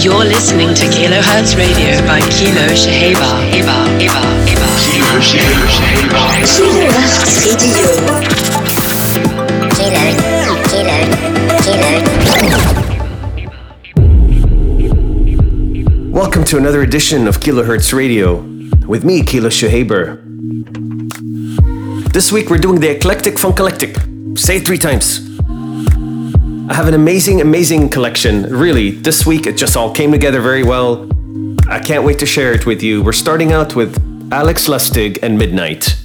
You're listening to Kilohertz Radio by Kilo Shaheba. Eba, Eba, Eba. Kilo Shaheba. Kilohertz Radio. Kilo, Kilo, Kilo. Welcome to another edition of Kilohertz Radio with me, Kilo Shahaber. This week we're doing the Eclectic Funkalectic. Say it three times. I have an amazing, amazing collection. Really, this week it just all came together very well. I can't wait to share it with you. We're starting out with Alex Lustig and Midnight.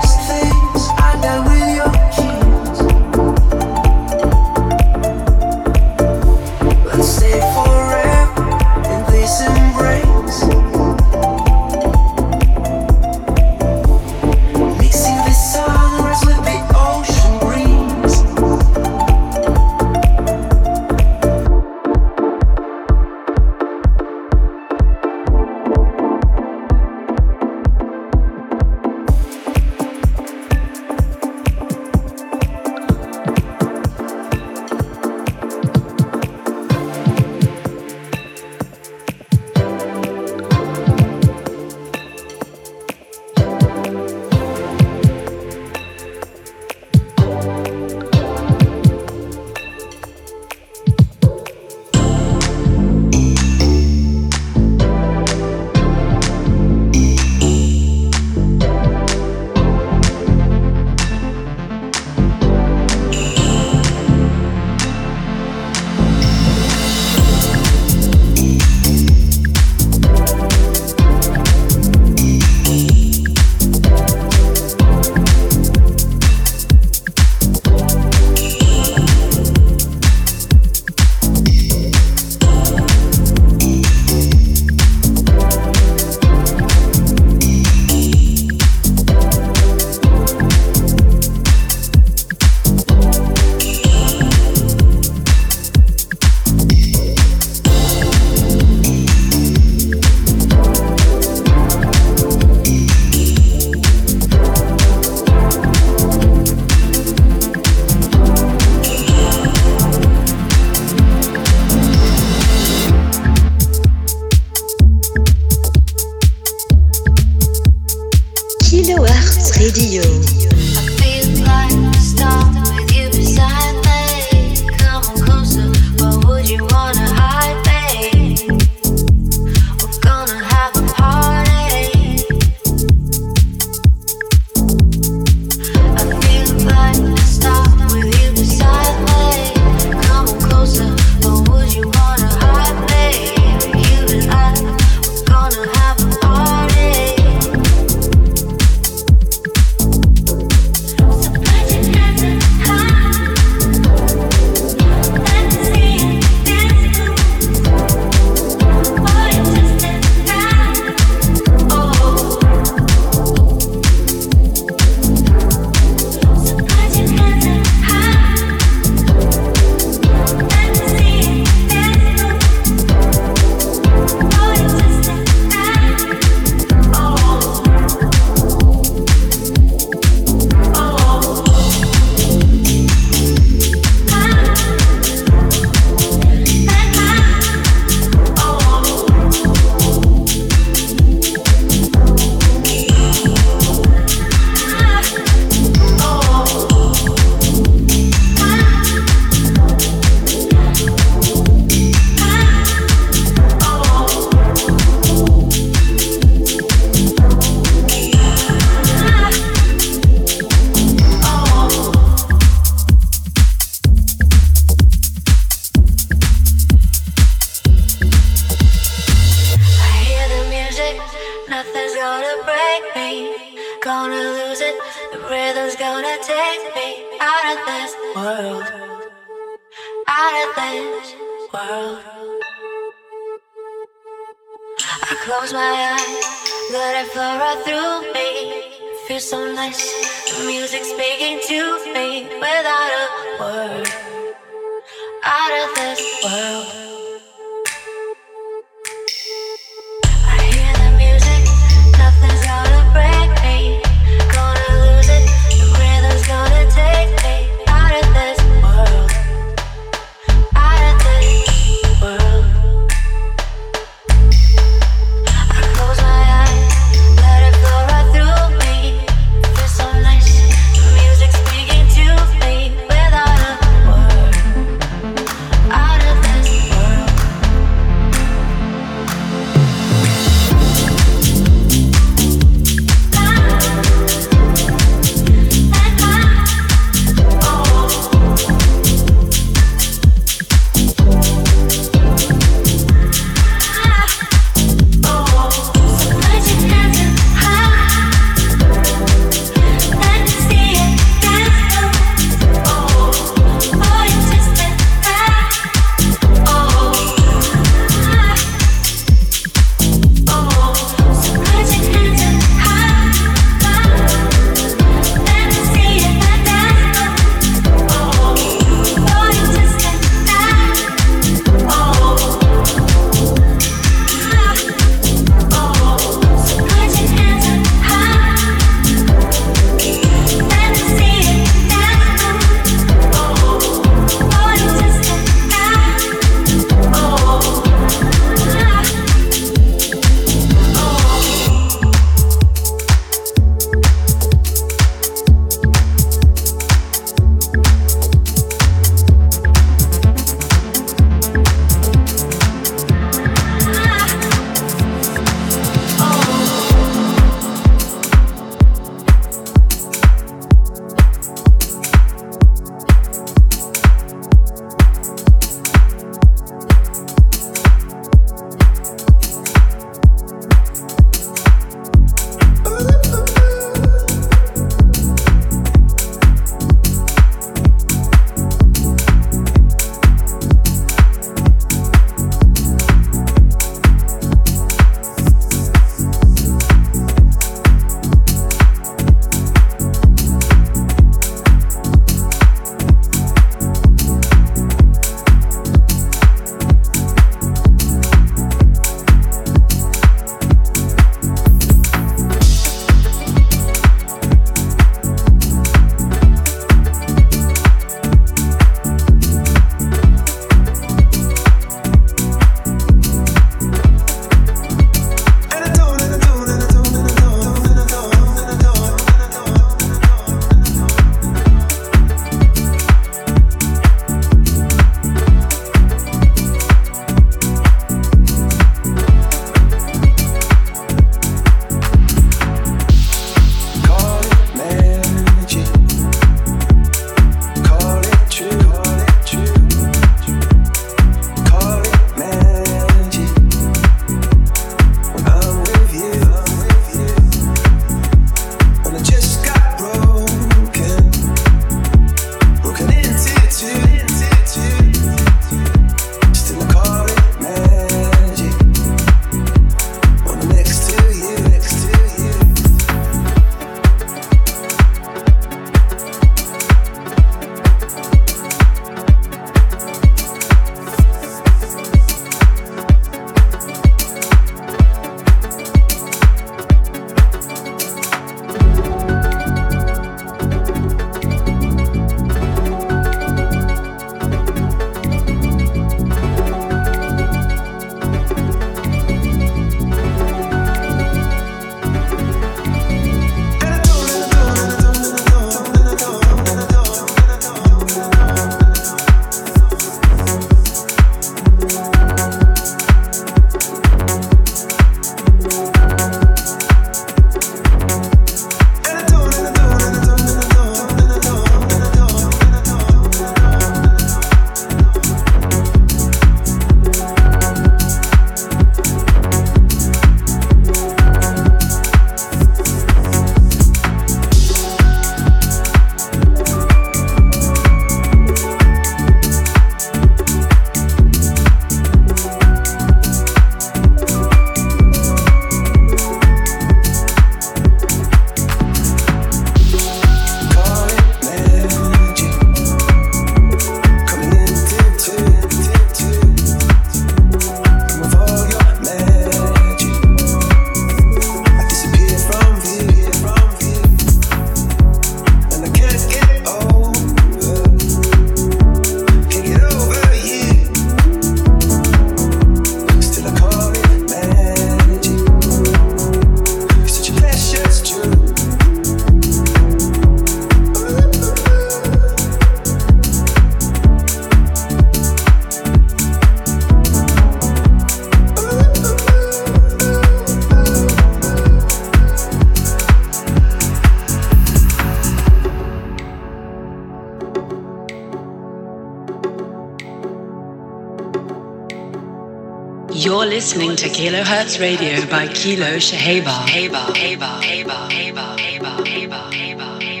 Kilohertz Radio by Kilo Shaheba. Heba, Heba, Heba, Heba, Heba, Heba, Heba,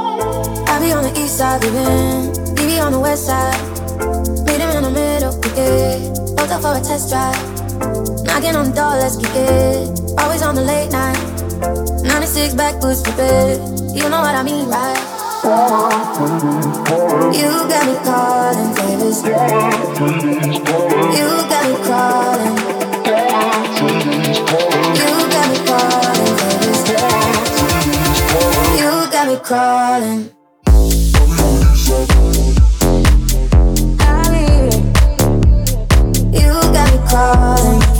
I be on the east side living, you be on the west side. Meet him in the middle, we get both up for a test drive. Knocking on the door, let's kick it. Always on the late night, 96 back boots for bed. You know what I mean, right? You got me calling, Davis. You got me crawling. You got me calling, Davis. You got me crawling. You got me calling.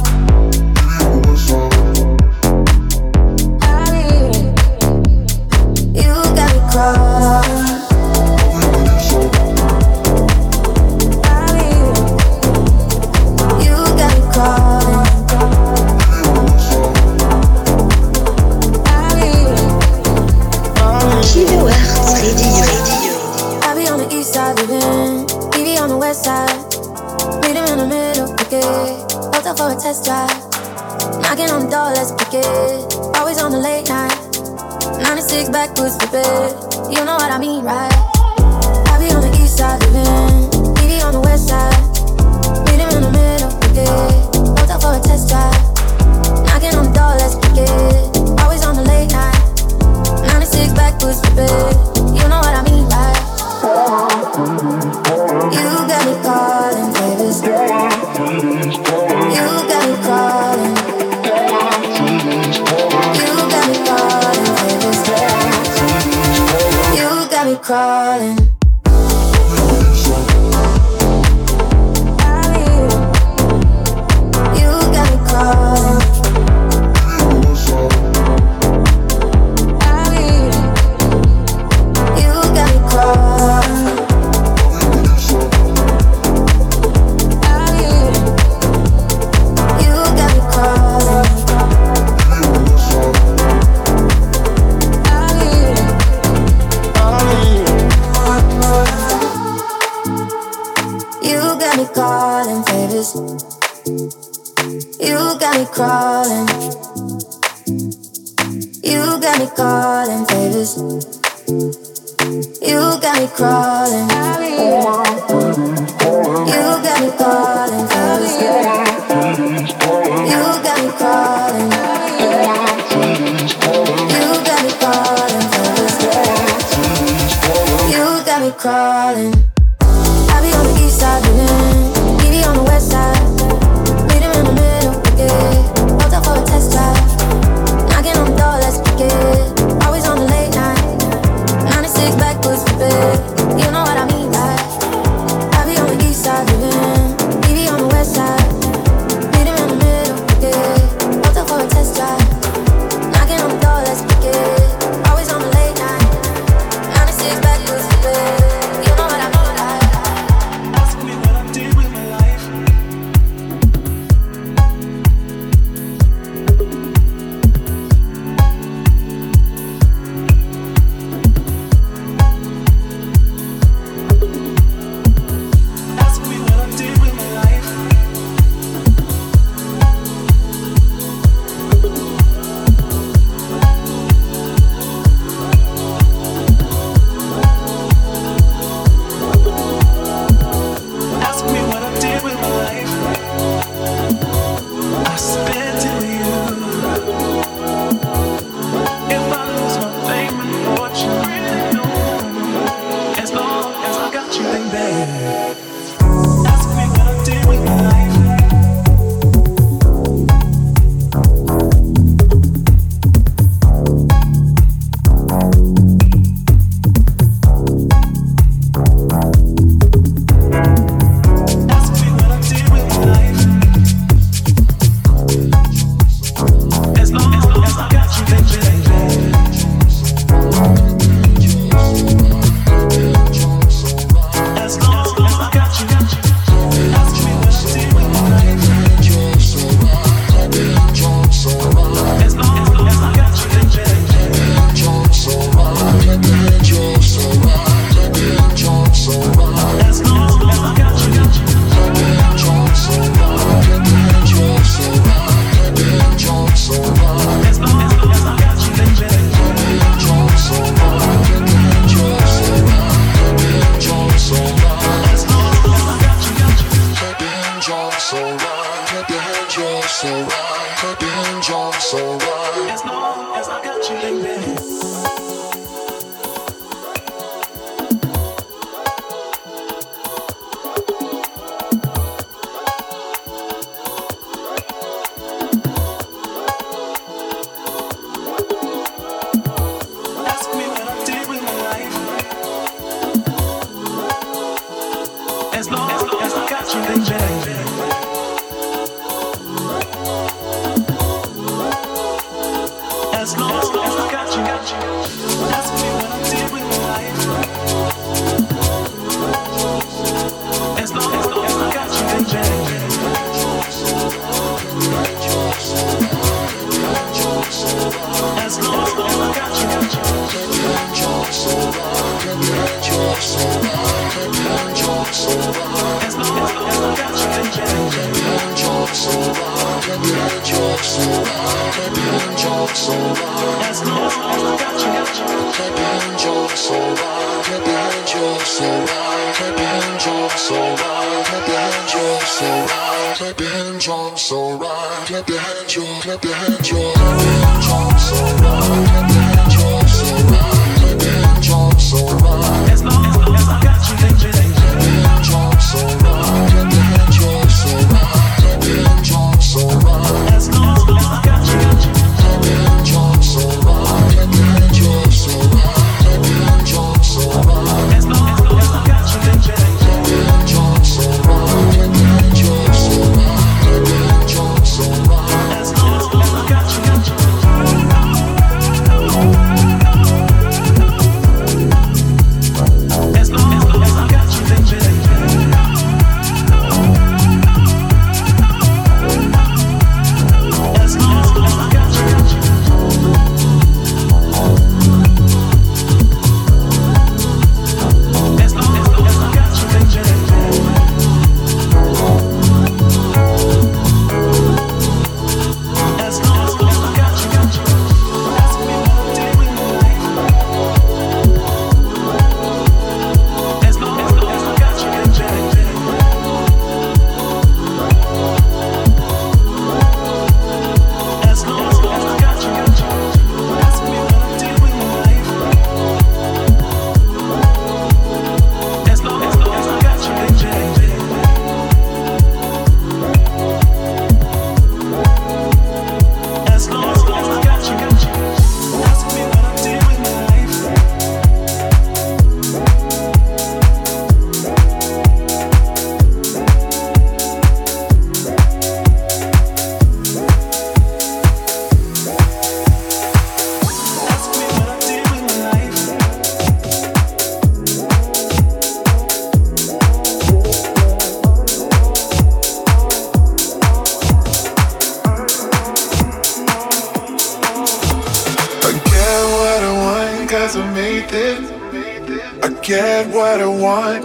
stupid. You know what I mean, right?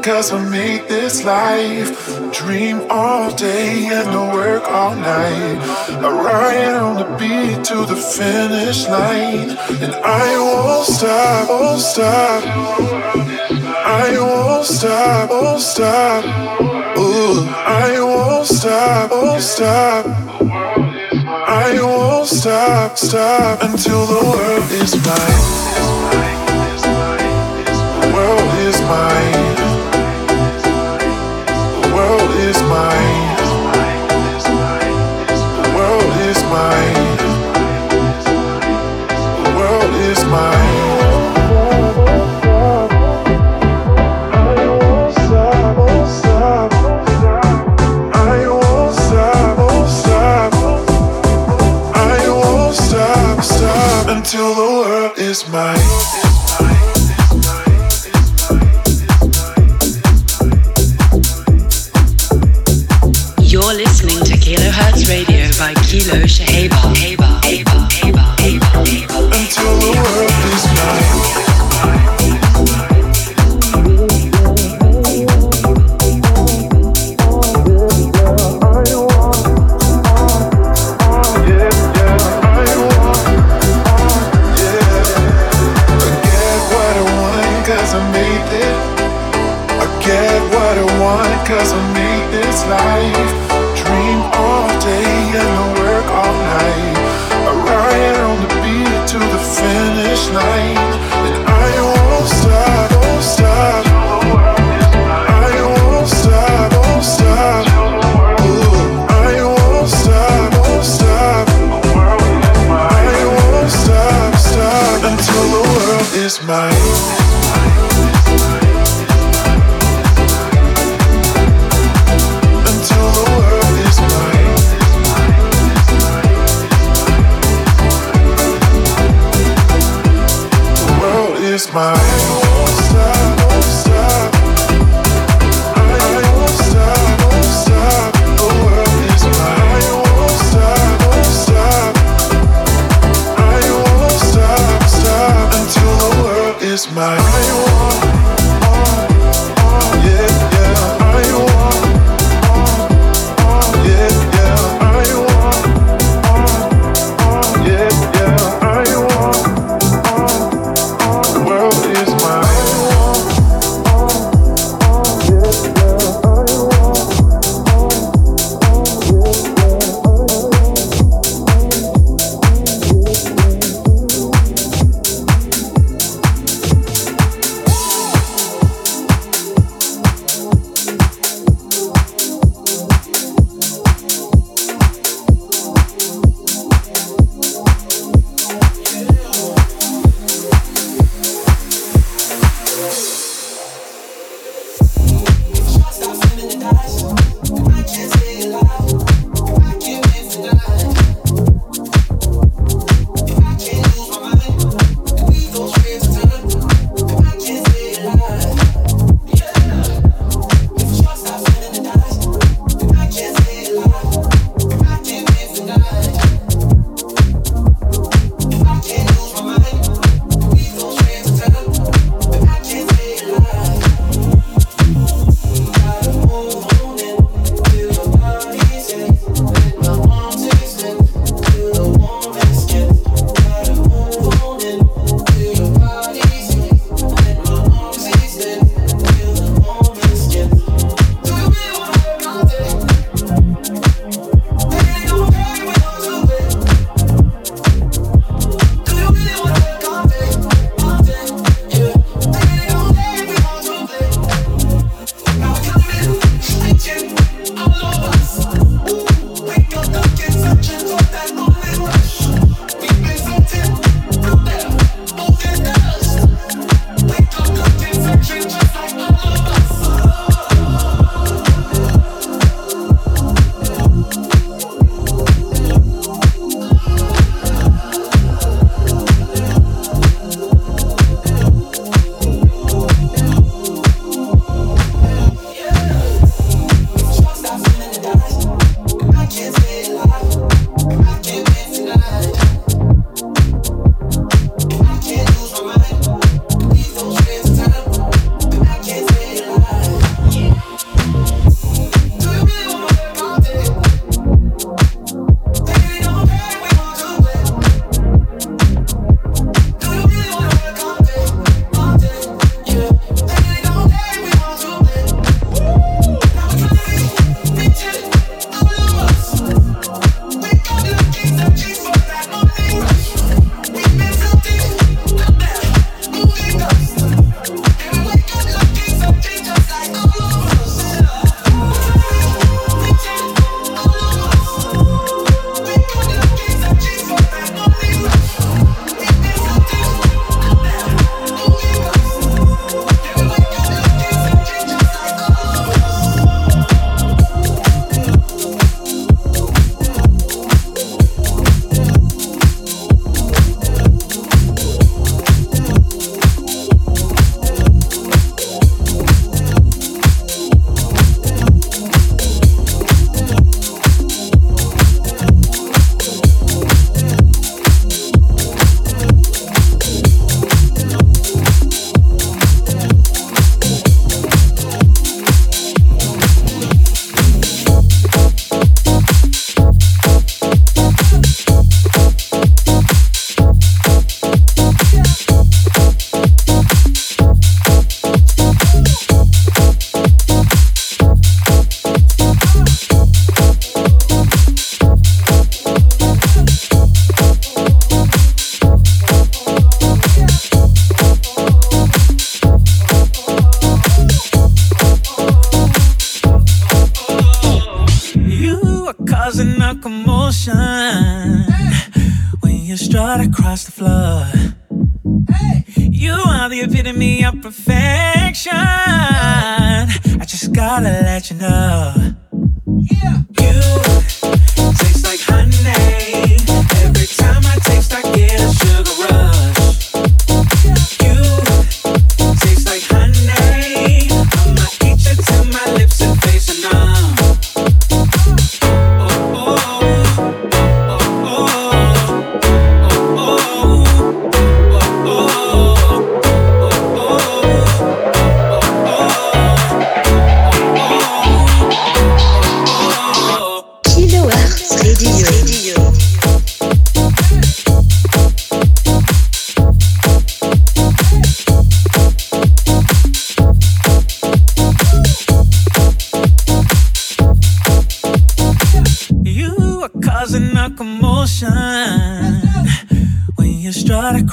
cause I made this life. Dream all day and no work all night. I ride on the beat to the finish line. And I won't stop, won't stop. I won't stop, won't stop. Ooh, I won't stop, won't stop. I won't stop, stop until the world is mine.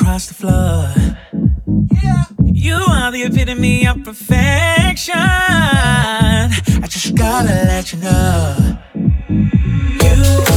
across the floor. You are the epitome of perfection. I just gotta let you know. You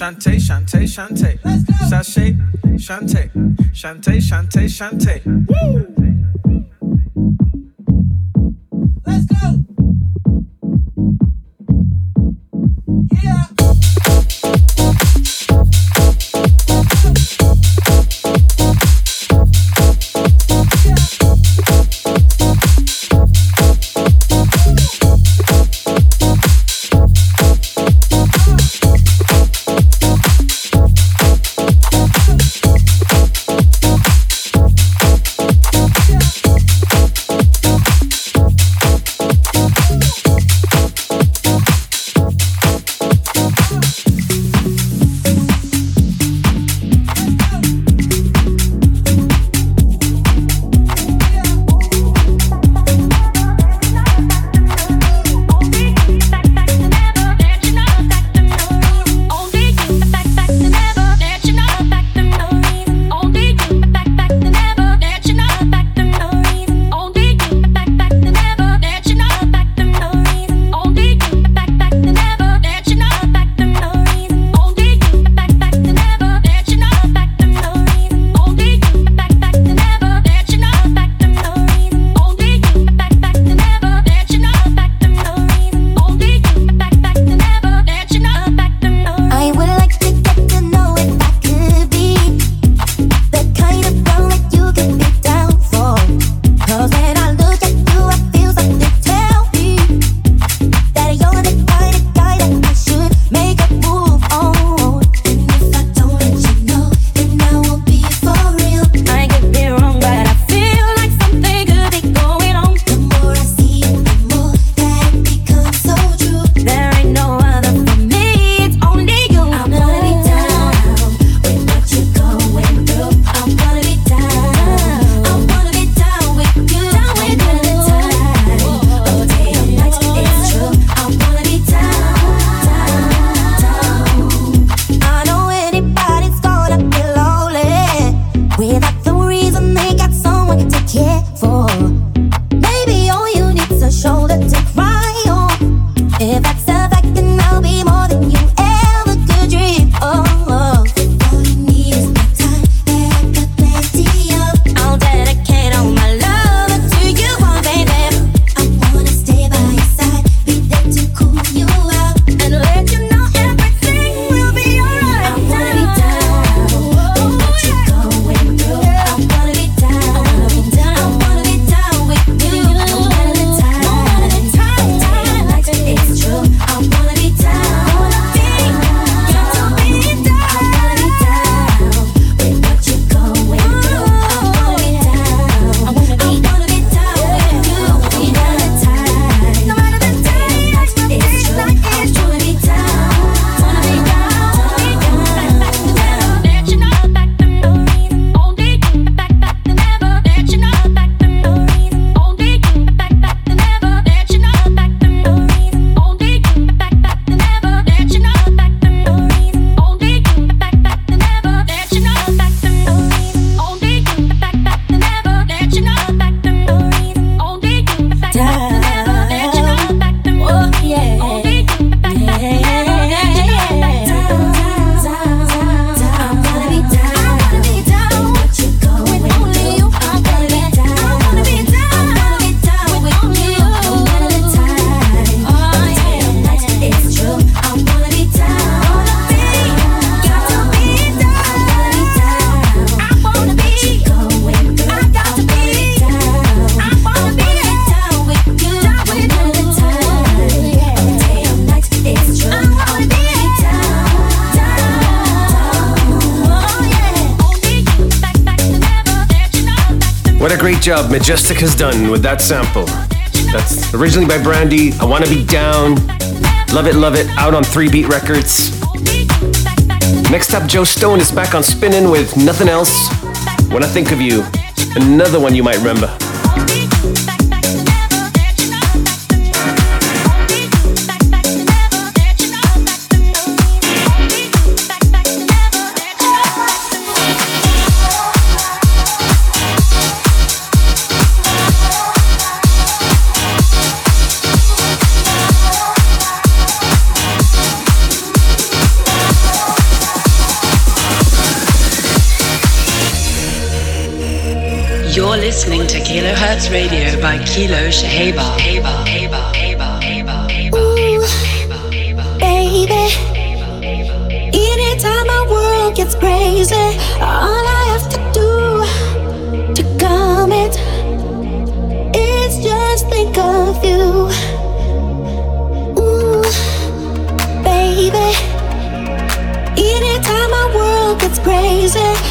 Shante, Shante, Shante. Sashay, Shante. Shante, Shante, Shante. Woo! Job Majestic has done with that sample. That's originally by Brandy. I Wanna Be Down. Love it, love it. Out on 3 Beat Records. Next up, Joe Stone is back on spinning with Nothing Else. When I Think of You. Another one you might remember. Listening to Kilohertz Radio by Kilo Shaheba. Heba, Heba, Heba, Heba, Heba, Heba, Baby, anytime my world gets crazy, all I have to do to calm it is just think of you. Ooh, baby, anytime my world gets crazy,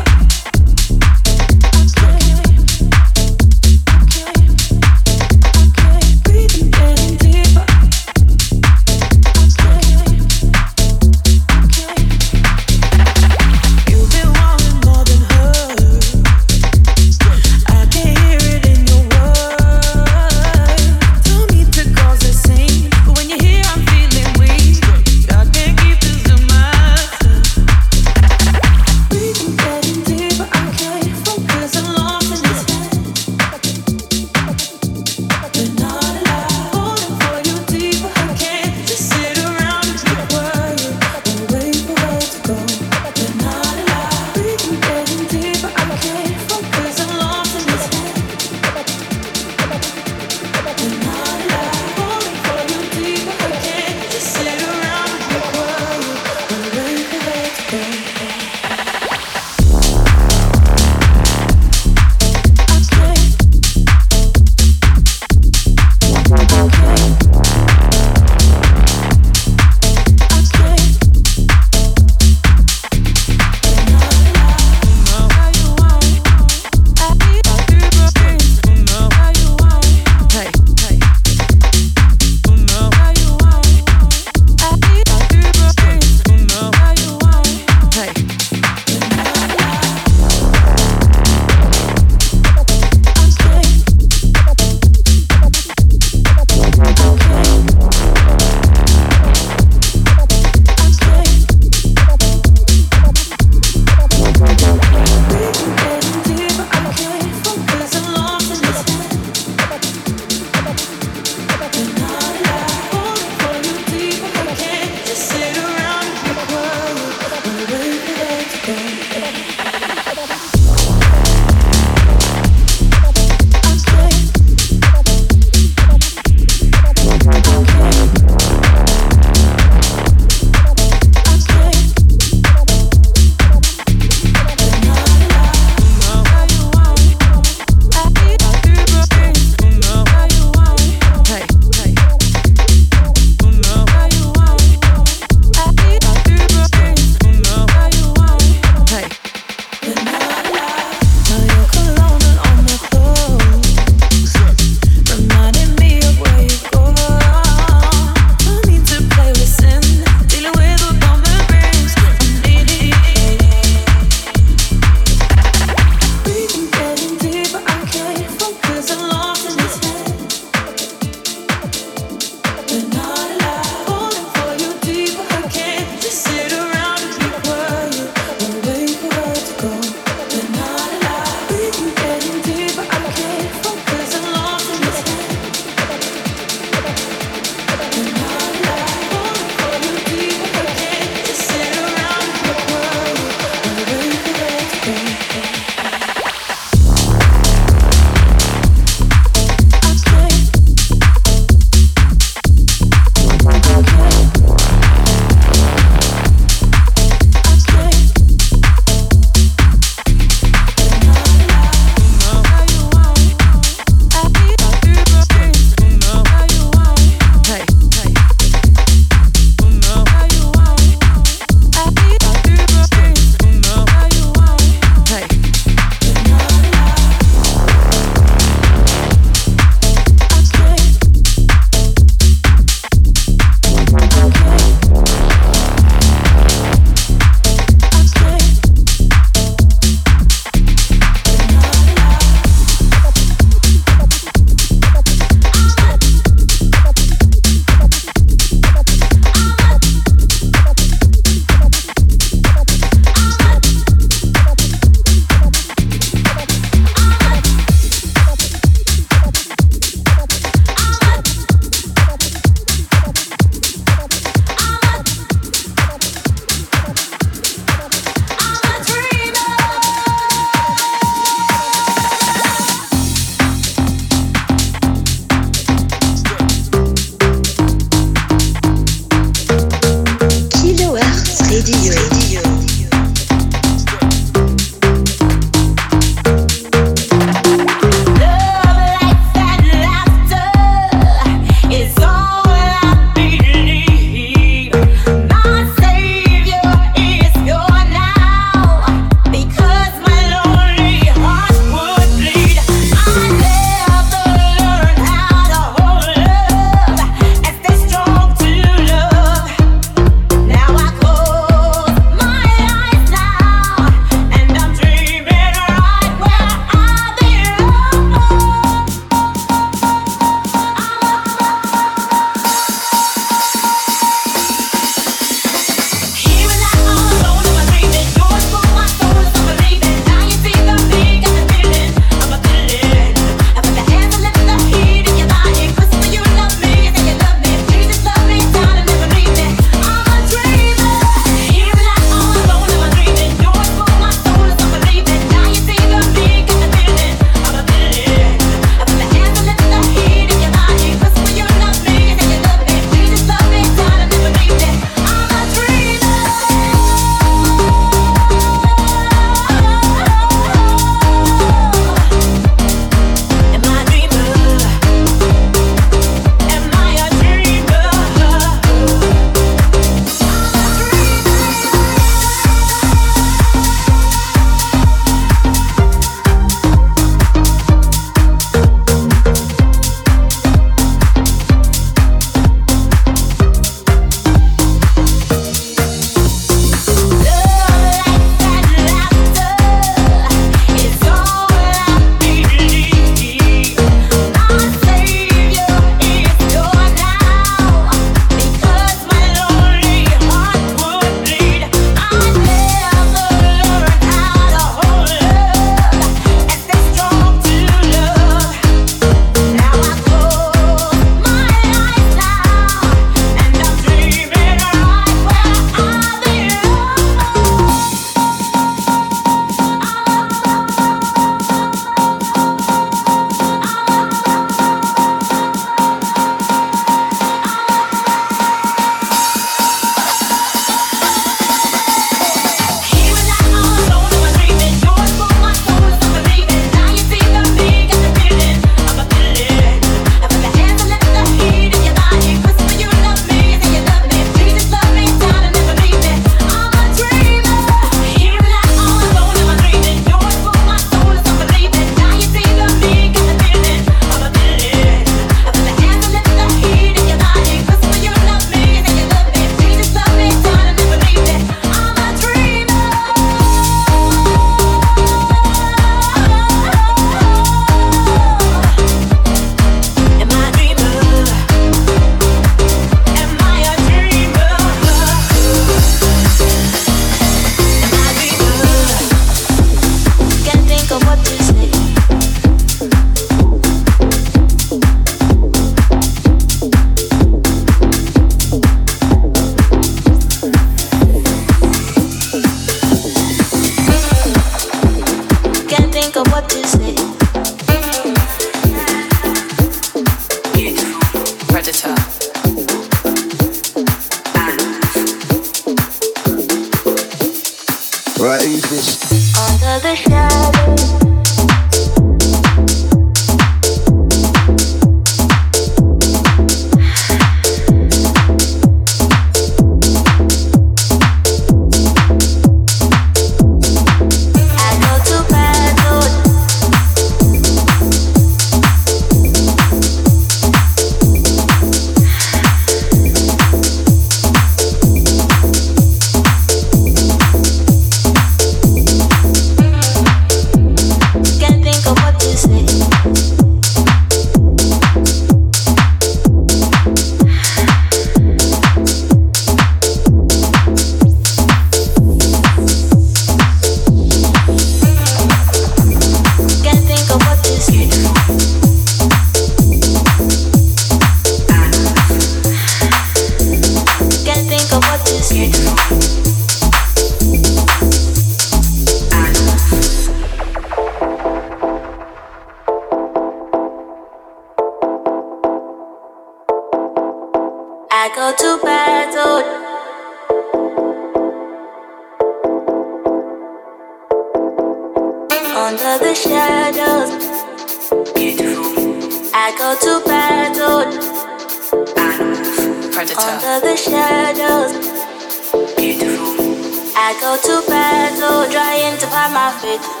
UK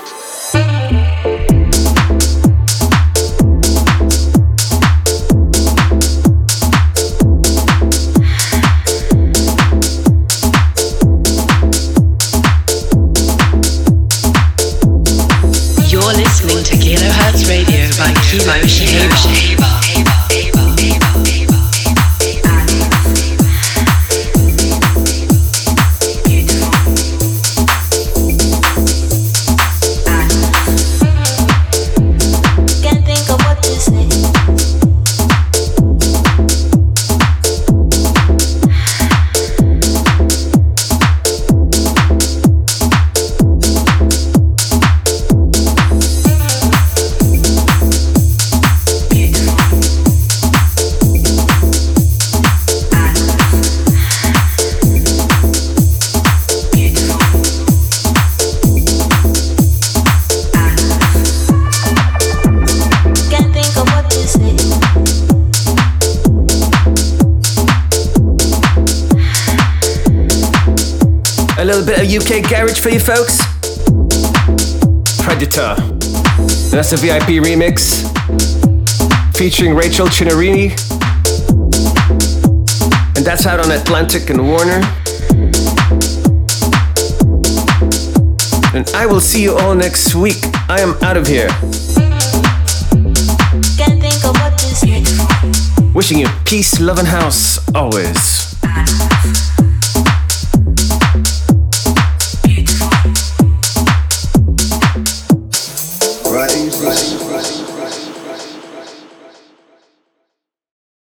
for you folks. Predator. That's a VIP remix featuring Rachel Chinouriri. And that's out on Atlantic and Warner. And I will see you all next week. I am out of here. Wishing you peace, love, and house always.